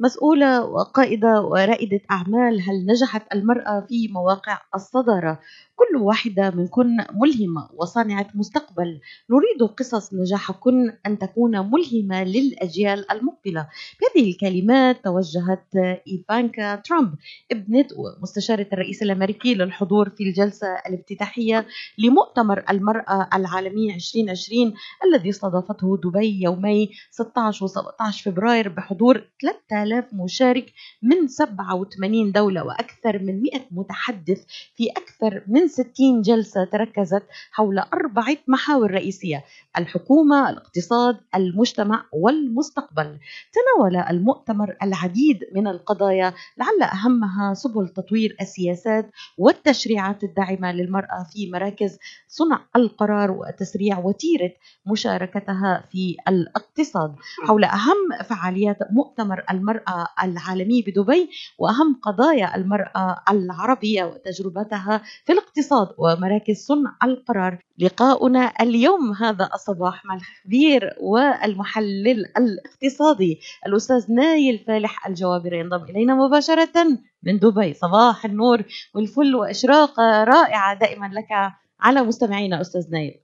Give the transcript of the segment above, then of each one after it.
مسؤولة وقائدة ورائدة أعمال هل نجحت المرأة في مواقع الصدارة؟ كل واحدة منكن ملهمة وصانعة مستقبل. نريد قصص نجاحكن أن تكون ملهمة للأجيال المقبلة. بهذه الكلمات توجهت إيفانكا ترامب ابنة ومستشارة الرئيس الأمريكي للحضور في الجلسة الإفتتاحية لمؤتمر المرأة العالمي 2020 الذي استضافته دبي يومي 16 و 17 فبراير بحضور 3000 مشارك من 87 دولة وأكثر من 100 متحدث في أكثر من 60 جلسة تركزت حول أربعة محاور رئيسية الحكومة، الاقتصاد، المجتمع والمستقبل. تناول المؤتمر العديد من القضايا لعل أهمها سبل تطوير السياسات والتشريعات الداعمة للمرأة في مراكز صنع القرار وتسريع وتيرة مشاركتها في الاقتصاد حول أهم فعاليات مؤتمر المرأة العالمي بدبي وأهم قضايا المرأة العربية وتجربتها في الاقتصاد ومراكز صنع القرار. لقاؤنا اليوم هذا الصباح مع الخبير والمحلل الاقتصادي الأستاذ نايل فالح الجوابري ينضم إلينا مباشرة من دبي. صباح النور والفل وإشراقة رائعة دائما لك على مستمعينا أستاذ نايل.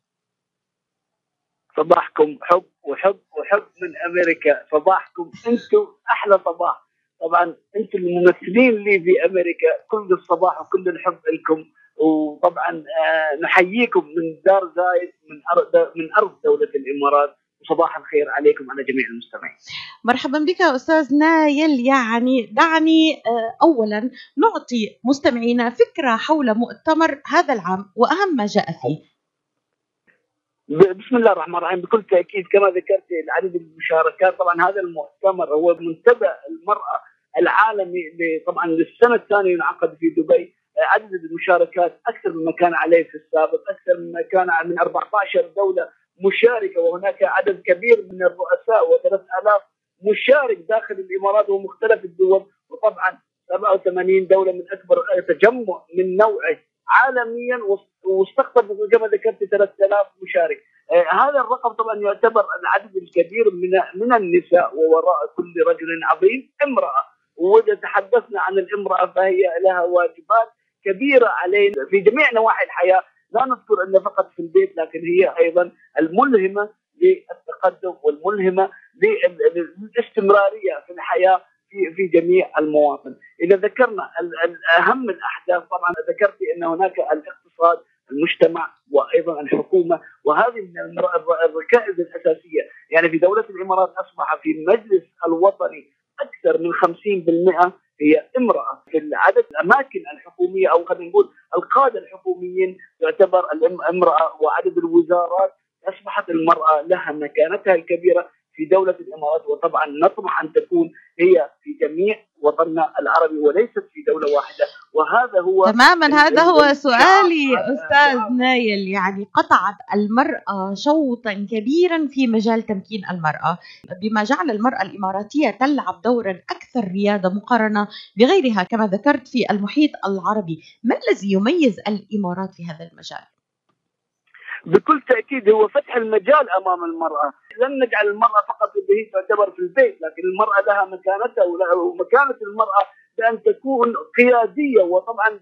صباحكم حب وحب وحب من أمريكا. صباحكم أنتم أحلى صباح. طبعا أنتم الممثلين لي في أمريكا. كل الصباح وكل الحب لكم. وطبعا آه، نحييكم من دار زايد من ارض من أرض دولة الإمارات وصباح الخير عليكم على جميع المستمعين. مرحبا بك أستاذ نايل يعني دعني آه، اولا نعطي مستمعينا فكرة حول مؤتمر هذا العام وأهم ما جاء فيه. بسم الله الرحمن الرحيم بكل تأكيد كما ذكرت العديد من المشاركات طبعا هذا المؤتمر هو منتدى المرأة العالمي طبعا للسنة الثانية ينعقد في دبي عدد المشاركات أكثر مما كان عليه في السابق أكثر مما كان من 14 دولة مشاركة وهناك عدد كبير من الرؤساء و3000 مشارك داخل الإمارات ومختلف الدول وطبعا 87 دولة من أكبر تجمع من نوعه عالميا واستقطب كما ذكرت 3000 مشارك. آه هذا الرقم طبعا يعتبر العدد الكبير من من النساء ووراء كل رجل عظيم امرأة. وإذا تحدثنا عن الامرأة فهي لها واجبات كبيرة علينا في جميع نواحي الحياة. لا نذكر ان فقط في البيت لكن هي أيضا الملهمة للتقدم والملهمة للاستمرارية في الحياة في في جميع المواطن، إذا ذكرنا أهم الأحداث طبعا ذكرت ان هناك الاقتصاد المجتمع وأيضا الحكومة وهذه من الركائز الأساسية، يعني في دولة الإمارات أصبح في المجلس الوطني أكثر من 50% هي امرأة. في عدد الأماكن الحكومية أو خلينا نقول القادة الحكوميين تعتبر امرأة وعدد الوزارات أصبحت المرأة لها مكانتها الكبيرة في دولة الإمارات وطبعا نطمح أن تكون هي في جميع وطننا العربي وليست في دولة واحدة. وهذا هو تماما هذا هو سؤالي أستاذ نايل. يعني قطعت المرأة شوطا كبيرا في مجال تمكين المرأة. بما جعل المرأة الإماراتية تلعب دورا أكثر ريادة مقارنة بغيرها كما ذكرت في المحيط العربي ما الذي يميز الإمارات في هذا المجال؟ بكل تأكيد هو فتح المجال أمام المرأة، لن نجعل المرأة فقط اللي هي تعتبر في البيت، لكن المرأة لها مكانتها ومكانة المرأة بأن تكون قيادية. وطبعا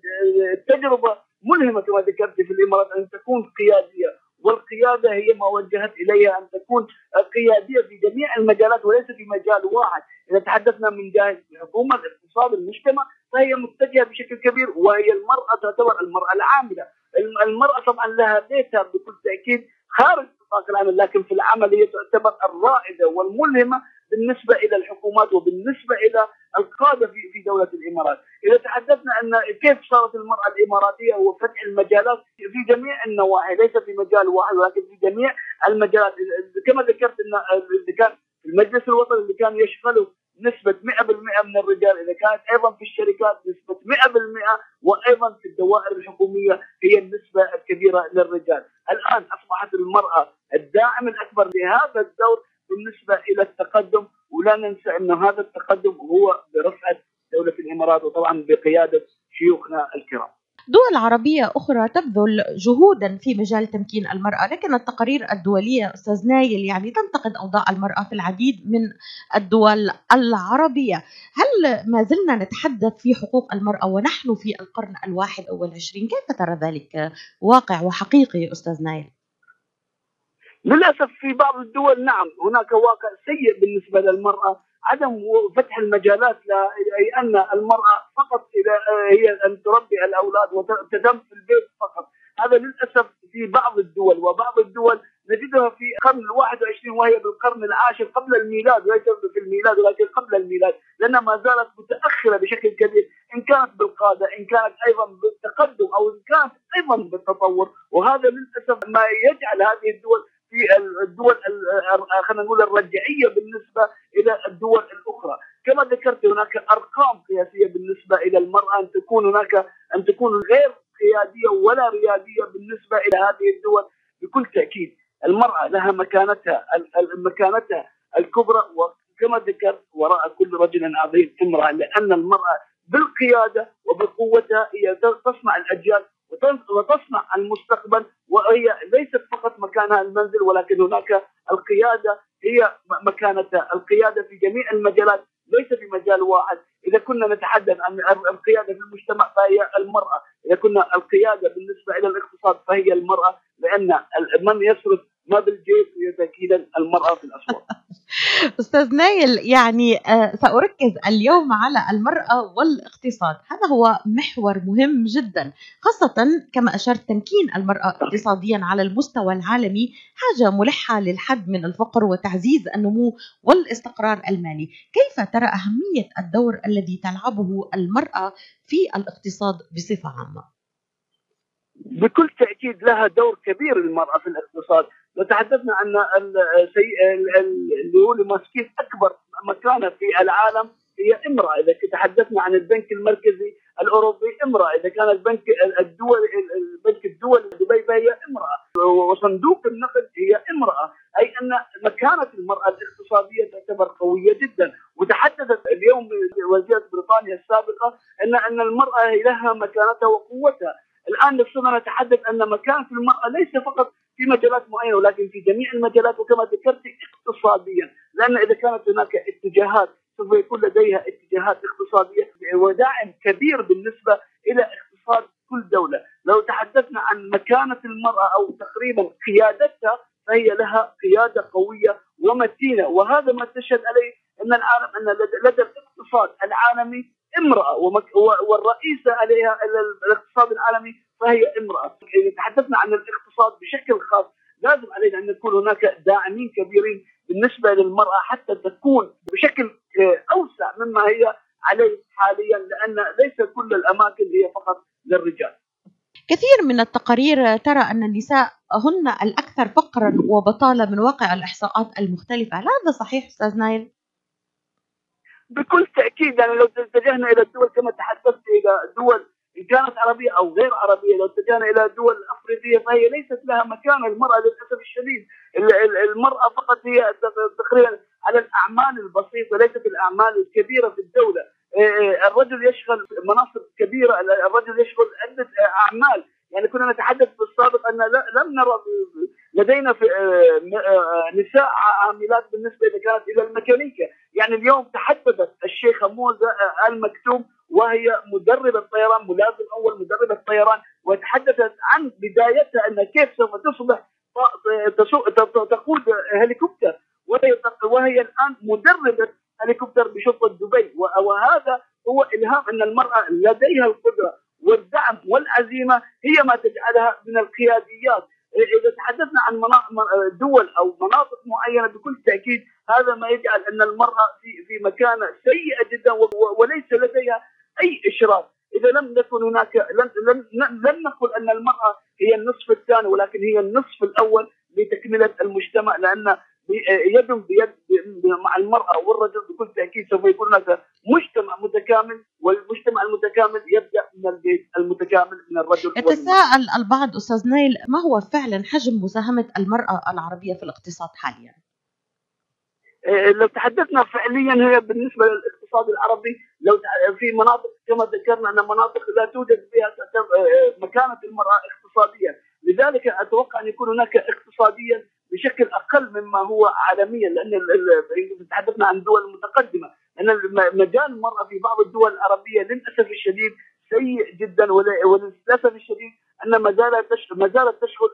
التجربة ملهمة كما ذكرت في الإمارات أن تكون قيادية. والقيادة هي ما وجهت إليها أن تكون قيادية في جميع المجالات وليس في مجال واحد، إذا تحدثنا من جانب الحكومة، الاقتصاد، المجتمع فهي متجهة بشكل كبير وهي المرأة تعتبر المرأة العاملة، المرأة طبعا لها بيتها بكل تأكيد خارج نطاق العمل لكن في العمل هي تعتبر الرائدة والملهمة بالنسبة إلى الحكومات وبالنسبة إلى القادة في في دولة الإمارات، إذا تحدثنا ان كيف صارت المرأة الإماراتية وفتح المجالات في جميع النواحي ليس في مجال واحد ولكن في جميع المجالات. كما ذكرت ان اذا كان المجلس الوطني اللي كان يشغله نسبة 100% من الرجال إذا كانت أيضا في الشركات نسبة 100% وأيضا في الدوائر الحكومية هي النسبة الكبيرة للرجال. الآن أصبحت المرأة الداعم الأكبر لهذا الدور بالنسبة إلى التقدم ولا ننسى أن هذا التقدم هو برفعة دولة الإمارات وطبعا بقيادة شيوخنا الكرام. دول عربية أخرى تبذل جهودا في مجال تمكين المرأة لكن التقارير الدولية أستاذ نايل يعني تنتقد أوضاع المرأة في العديد من الدول العربية. هل ما زلنا نتحدث في حقوق المرأة ونحن في القرن الواحد والعشرين كيف ترى ذلك واقع وحقيقي أستاذ نايل؟ للأسف في بعض الدول نعم هناك واقع سيء بالنسبة للمرأة. عدم فتح المجالات لها أي أن المرأة فقط اذا هي أن تربي الأولاد وتدم في البيت فقط. هذا للأسف في بعض الدول وبعض الدول نجدها في القرن ال 21 وهي بالقرن العاشر قبل الميلاد وليس في الميلاد ولكن قبل الميلاد لأنها ما زالت متأخرة بشكل كبير. إن كانت بالقادة إن كانت أيضا بالتقدم أو إن كانت أيضا بالتطور. وهذا للأسف ما يجعل هذه الدول في الدول خلينا نقول الرجعية بالنسبة إلى الدول الأخرى، كما ذكرت هناك أرقام قياسية بالنسبة إلى المرأة. أن تكون هناك أن تكون غير قيادية ولا ريادية بالنسبة إلى هذه الدول. بكل تأكيد، المرأة لها مكانتها مكانتها الكبرى. وكما ذكرت وراء كل رجل عظيم امرأة. لأن المرأة بالقيادة وبقوتها هي تصنع الأجيال وتصنع المستقبل. وهي ليست فقط مكانها المنزل ولكن هناك القيادة هي مكانتها القيادة في جميع المجالات ليس في مجال واحد. إذا كنا نتحدث عن القيادة في المجتمع فهي المرأة. إذا كنا القيادة بالنسبة إلى الاقتصاد فهي المرأة لأن من يصرف ما بالجيب هي تاكيدا المرأة في الأسواق. أستاذ نايل يعني آه، سأركز اليوم على المرأة والاقتصاد. هذا هو محور مهم جدا خاصة كما أشرت تمكين المرأة اقتصاديا على المستوى العالمي حاجة ملحة للحد من الفقر وتعزيز النمو والاستقرار المالي. كيف ترى أهمية الدور الذي تلعبه المرأة في الاقتصاد بصفة عامة؟ بكل تأكيد لها دور كبير المرأة في الاقتصاد. لو تحدثنا عن اللي هو الماسكين أكبر مكانة في العالم هي إمرأة. إذا تحدثنا عن البنك المركزي الأوروبي إمرأة. إذا كان البنك الدول البنك الدولي دبي فهي إمرأة. وصندوق النقد هي إمرأة. أي أن مكانة المرأة الاقتصادية تعتبر قوية جدا. وتحدثت اليوم وزيرة بريطانيا السابقة ان أن المرأة لها مكانتها وقوتها. الآن نفسنا نتحدث أن مكانه المرأة ليس فقط في مجالات معينة ولكن في جميع المجالات. وكما ذكرت اقتصاديا لأن إذا كانت هناك اتجاهات سوف يكون لديها اتجاهات اقتصادية وداعم كبير بالنسبة إلى اقتصاد كل دولة، لو تحدثنا عن مكانة المرأة أو تقريبا قيادتها فهي لها قيادة قوية ومتينة. وهذا ما تشهد عليه أن العالم أن لدى الاقتصاد العالمي امرأة والرئيسه عليها الاقتصاد العالمي فهي امرأة، إذا تحدثنا عن الاقتصاد بشكل خاص لازم علينا أن يكون هناك داعمين كبيرين بالنسبة للمرأة حتى تكون بشكل آه، أوسع مما هي عليه حاليا لأن ليس كل الأماكن هي فقط للرجال. كثير من التقارير ترى أن النساء هن الأكثر فقرا وبطالة من واقع الإحصاءات المختلفة، هل هذا صحيح أستاذ نايل؟ بكل تأكيد يعني لو اتجهنا إلى الدول كما تحدثت إلى دول ان كانت عربية أو غير عربية لو اتجهنا إلى دول أفريقية فهي ليست لها مكان المرأة للأسف الشديد المرأة فقط هي تقريبا على الأعمال البسيطة ليست الأعمال الكبيرة في الدولة. إيه، إيه، الرجل يشغل مناصب كبيرة الرجل يشغل عدة أعمال. يعني كنا نتحدث في السابق أن لم نرى لدينا في نساء عاملات بالنسبة إذا كانت إلى الميكانيكا، يعني اليوم تحدثت الشيخة موزة آه، المكتوم وهي مدربة طيران ملازم أول مدربة طيران وتحدثت عن بدايتها ان كيف سوف تصبح تقود هليكوبتر. وهي الآن مدربة هليكوبتر بشرطة دبي. وهذا هو إلهام أن المرأة لديها القدرة والدعم والعزيمة هي ما تجعلها من القياديات. إذا تحدثنا عن دول أو مناطق معينة بكل تأكيد هذا ما يجعل أن المرأة في في مكانه سيئه جدا وليس لديها أي إشراف إذا لم يكن هناك لن لن لن نقول أن المرأة هي النصف الثاني ولكن هي النصف الأول لتكملة المجتمع لأن يد بيد مع المرأة والرجل بكل تأكيد سوف يكون هناك مجتمع متكامل والمجتمع المتكامل يبدأ من البيت المتكامل من الرجل يتساءل البعض أستاذ نايل ما هو فعلا حجم مساهمة المرأة العربية في الاقتصاد حاليا؟ إيه، لو تحدثنا فعليا هي بالنسبة للاقتصاد الاقتصاد العربي لو في مناطق كما ذكرنا أن مناطق لا توجد فيها مكانة المراه اقتصاديا. لذلك أتوقع أن يكون هناك اقتصاديا بشكل أقل مما هو عالميا لأن تحدثنا عن دول متقدمة. ان مجال المرأة في بعض الدول العربية للأسف الشديد سيء جدا وللأسف الشديد أن ما زالت ما زالت تشغل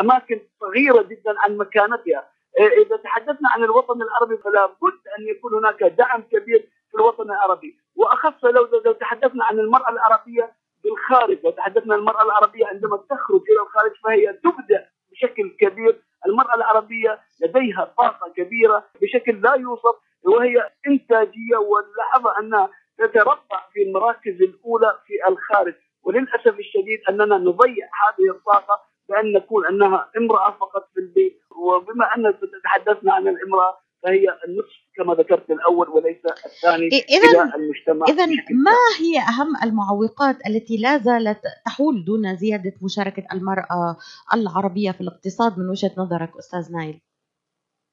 أماكن صغيرة جدا عن مكانتها. إذا تحدثنا عن الوطن العربي فلا بد أن يكون هناك دعم كبير في الوطن العربي. وأخص لو لو تحدثنا عن المرأة العربية بالخارج لو تحدثنا عن المرأة العربية عندما تخرج إلى الخارج فهي تبدع بشكل كبير. المرأة العربية لديها طاقة كبيرة بشكل لا يوصف وهي إنتاجية ونلاحظ انها تتربع في المراكز الأولى في الخارج. وللأسف الشديد أننا نضيع هذه الطاقة بأن نكون أنها امرأة فقط في البيت. وبما أن تحدثنا عن الامراه فهي النصف كما ذكرت الأول وليس الثاني إذن إلى المجتمع اذا ما هي أهم المعوقات التي لا زالت تحول دون زيادة مشاركة المرأة العربية في الاقتصاد من وجهة نظرك أستاذ نايل؟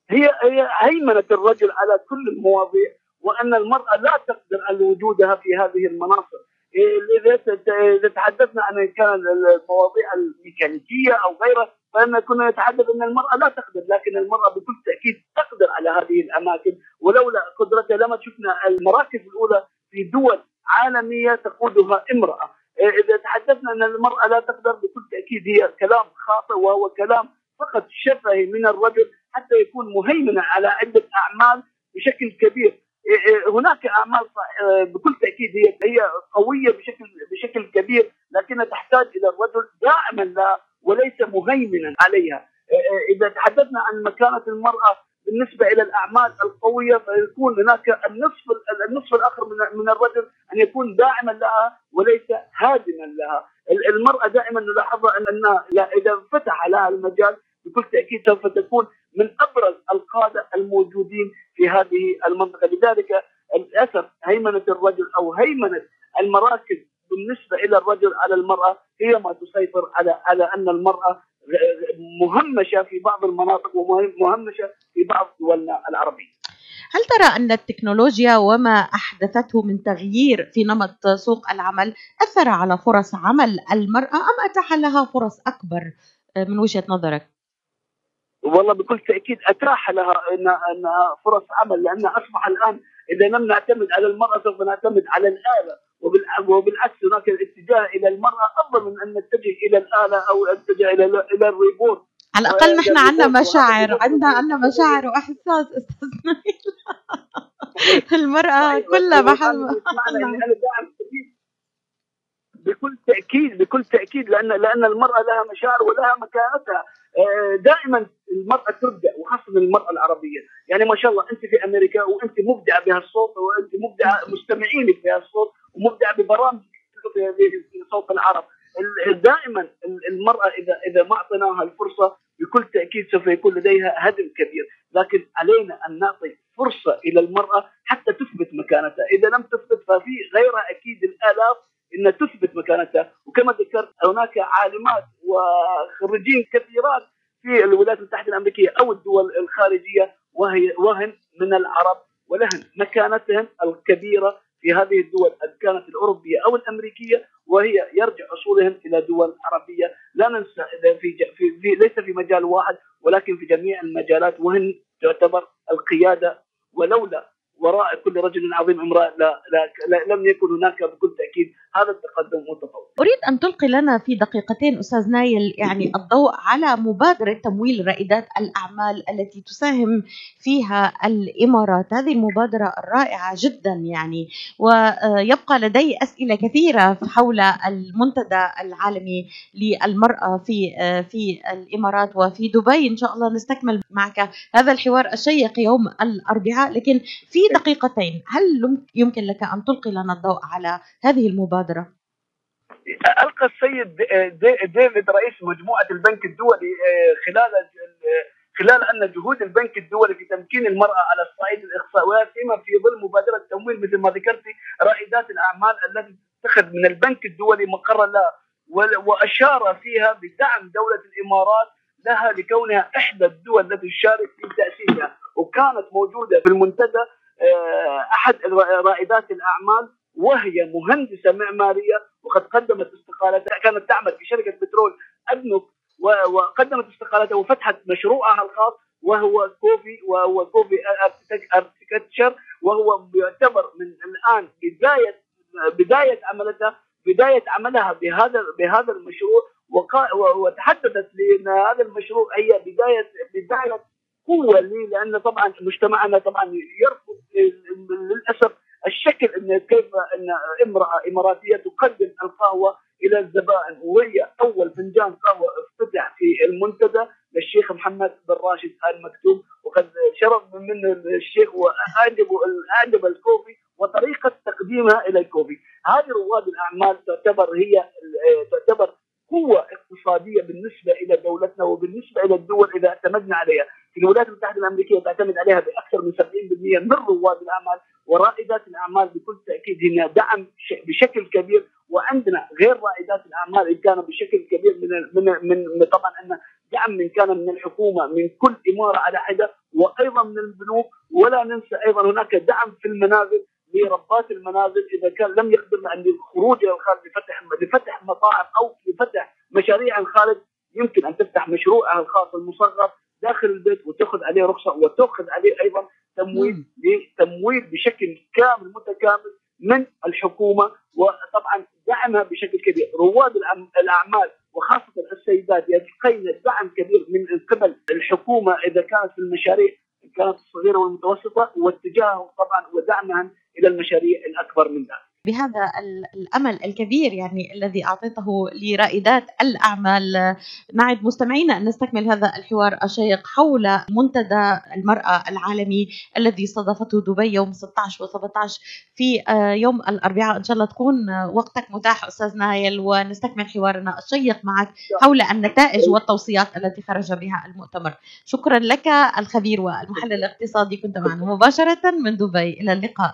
هي هي هيمنة الرجل على كل المواضيع وأن المرأة لا تقدر على وجودها في هذه المناصب إذا تحدثنا عن كان المواضيع الميكانيكية أو غيرها فإن كنا نتحدث أن المرأة لا تقدر لكن المرأة بكل تأكيد تقدر على هذه الأماكن. ولولا قدرتها لما شفنا المراكز الأولى في دول عالمية تقودها امرأة. إذا تحدثنا أن المرأة لا تقدر بكل تأكيد هي كلام خاطئ وهو كلام فقط شفهي من الرجل حتى يكون مهيمنا على عدة أعمال بشكل كبير. هناك أعمال بكل تأكيد هي هي قوية بشكل بشكل كبير لكنها تحتاج إلى الرجل داعما لها وليس مهيمنا عليها. إذا تحدثنا عن مكانة المرأة بالنسبة إلى الأعمال القوية فيكون هناك النصف النصف الآخر من الرجل أن يكون داعما لها وليس هادما لها. المرأة دائما نلاحظها أنها إذا فتح لها المجال بكل تأكيد سوف تكون من أبرز القادة الموجودين في هذه المنطقة. لذلك للأسف هيمنة الرجل أو هيمنة المراكز بالنسبة إلى الرجل على المرأة هي ما تسيطر على على أن المرأة مهمشة في بعض المناطق ومهمشة في بعض دولنا العربية. هل ترى أن التكنولوجيا وما أحدثته من تغيير في نمط سوق العمل أثر على فرص عمل المرأة أم أتاح لها فرص أكبر من وجهة نظرك؟ والله بكل تأكيد أتاح لها انها فرص عمل لانها أصبح الآن إذا لم نعتمد على المرأة سوف نعتمد على الاله وبالعكس هناك الاتجاه إلى المرأة أفضل من أن نتجه إلى الآلة أو نتجه إلى إلى الريبورت. على الأقل نحن عندنا مشاعر عندنا عندنا مشاعر وإحساس أستاذ المرأة طيب، كلها محل بكل تاكيد بكل تأكيد لأن لأن المرأة لها مشاعر ولها مكانتها. آه، دائما المرأة تبدع وخاصة المرأة العربية. يعني ما شاء الله أنت في أمريكا وأنت مبدعة بهالصوت وأنت مبدعة مستمعينك بهالصوت ومبدعه ببرامج في صوت العرب. دائما المرأة اذا إذا ما أعطيناها الفرصة بكل تأكيد سوف يكون لديها هدم كبير. لكن علينا أن نعطي فرصة إلى المرأة حتى تثبت مكانتها. إذا لم تثبت ففي غيرها أكيد الآلاف انها تثبت مكانتها. وكما ذكرت هناك عالمات وخريجين كثيرات في الولايات المتحدة الأمريكية أو الدول الخارجية وهي وهن من العرب ولهن مكانتهم الكبيرة في هذه الدول ان كانت الأوروبية أو الأمريكية وهي يرجع أصولهم إلى دول عربية. لا ننسى في, في, في ليس في مجال واحد ولكن في جميع المجالات وهن تعتبر القيادة. ولولا وراء كل رجل عظيم امرأة لا, لا, لا لم يكن هناك بكل تأكيد. هذا التقدم والتطور. أريد أن تلقي لنا في دقيقتين أستاذ نايل يعني الضوء على مبادرة تمويل رائدات الأعمال التي تساهم فيها الإمارات، هذه المبادره الرائعه جدا يعني ويبقى لدي أسئلة كثيرة حول المنتدى العالمي للمرأة في في الإمارات وفي دبي. إن شاء الله نستكمل معك هذا الحوار الشيق يوم الأربعاء. لكن في دقيقتين هل يمكن لك أن تلقي لنا الضوء على هذه المبادرة؟ ألقى السيد ديفيد رئيس مجموعة البنك الدولي آه، خلال خلال أن جهود البنك الدولي في تمكين المرأة على الصعيد الإخصائي فيما في ظل مبادرة تمويل مثل ما ذكرت رائدات الأعمال التي تتخذ من البنك الدولي مقرا لها وأشار فيها بدعم دولة الإمارات لها لكونها إحدى الدول التي تشارك في تأسيسها وكانت موجودة في المنتدى أحد رائدات الأعمال وهي مهندسة معمارية وقد قدمت استقالتها كانت تعمل في شركة بترول ادنوك وقدمت استقالتها وفتحت مشروعها الخاص وهو coffee وهو Coffee Architecture وهو يعتبر من الآن بداية بداية عملتها بداية عملها بهذا بهذا المشروع وتحدثت لأن هذا المشروع هي بدايه بداية قوة لي لأن طبعا مجتمعنا طبعا يرفض للأسف الشكل أن كيف أن امرأة إماراتية تقدم القهوة إلى الزبائن وهي أول فنجان قهوة افتتح في المنتدى للشيخ محمد بن راشد آل مكتوم. وقد شرف من الشيخ واعجب اعجب الكوفي وطريقة تقديمها إلى الكوفي. هذه رواد الأعمال تعتبر هي تعتبر قوة اقتصادية بالنسبة إلى دولتنا وبالنسبة إلى الدول إذا اعتمدنا عليها. الولايات المتحدة الأمريكية تعتمد عليها بأكثر من 70% من رواد الأعمال ورائدات الأعمال بكل تأكيد. هنا دعم بشكل كبير وعندنا غير رائدات الأعمال إن كان بشكل كبير من من من طبعا أن دعم من كان من الحكومة من كل إمارة على حدة وأيضا من البنوك. ولا ننسى أيضا هناك دعم في المنازل لربات المنازل. إذا كان لم يقدر عن الخروج إلى الخارج لفتح لفتح مطاعم أو لفتح مشاريع الخارج يمكن أن تفتح مشروعها الخاص المصغر. داخل البيت وتاخذ عليه رخصة وتاخذ عليه أيضا تمويل تمويل بشكل كامل متكامل من الحكومة وطبعا دعمها بشكل كبير، رواد الأعمال وخاصة السيدات يلقين دعم كبير من قبل الحكومة إذا كانت في المشاريع كانت الصغيرة والمتوسطة واتجاههم طبعا ودعمهم إلى المشاريع الأكبر من ذلك. بهذا الأمل الكبير يعني الذي أعطيته لرائدات الأعمال. نعد مستمعينا ان نستكمل هذا الحوار الشيق حول منتدى المرأة العالمي الذي استضافته دبي يوم 16 و17 في آه، يوم الأربعاء. إن شاء الله تكون وقتك متاح أستاذ نايل ونستكمل حوارنا الشيق معك حول النتائج والتوصيات التي خرج بها المؤتمر. شكرا لك الخبير والمحلل الاقتصادي كنت معنا مباشرة من دبي. إلى اللقاء.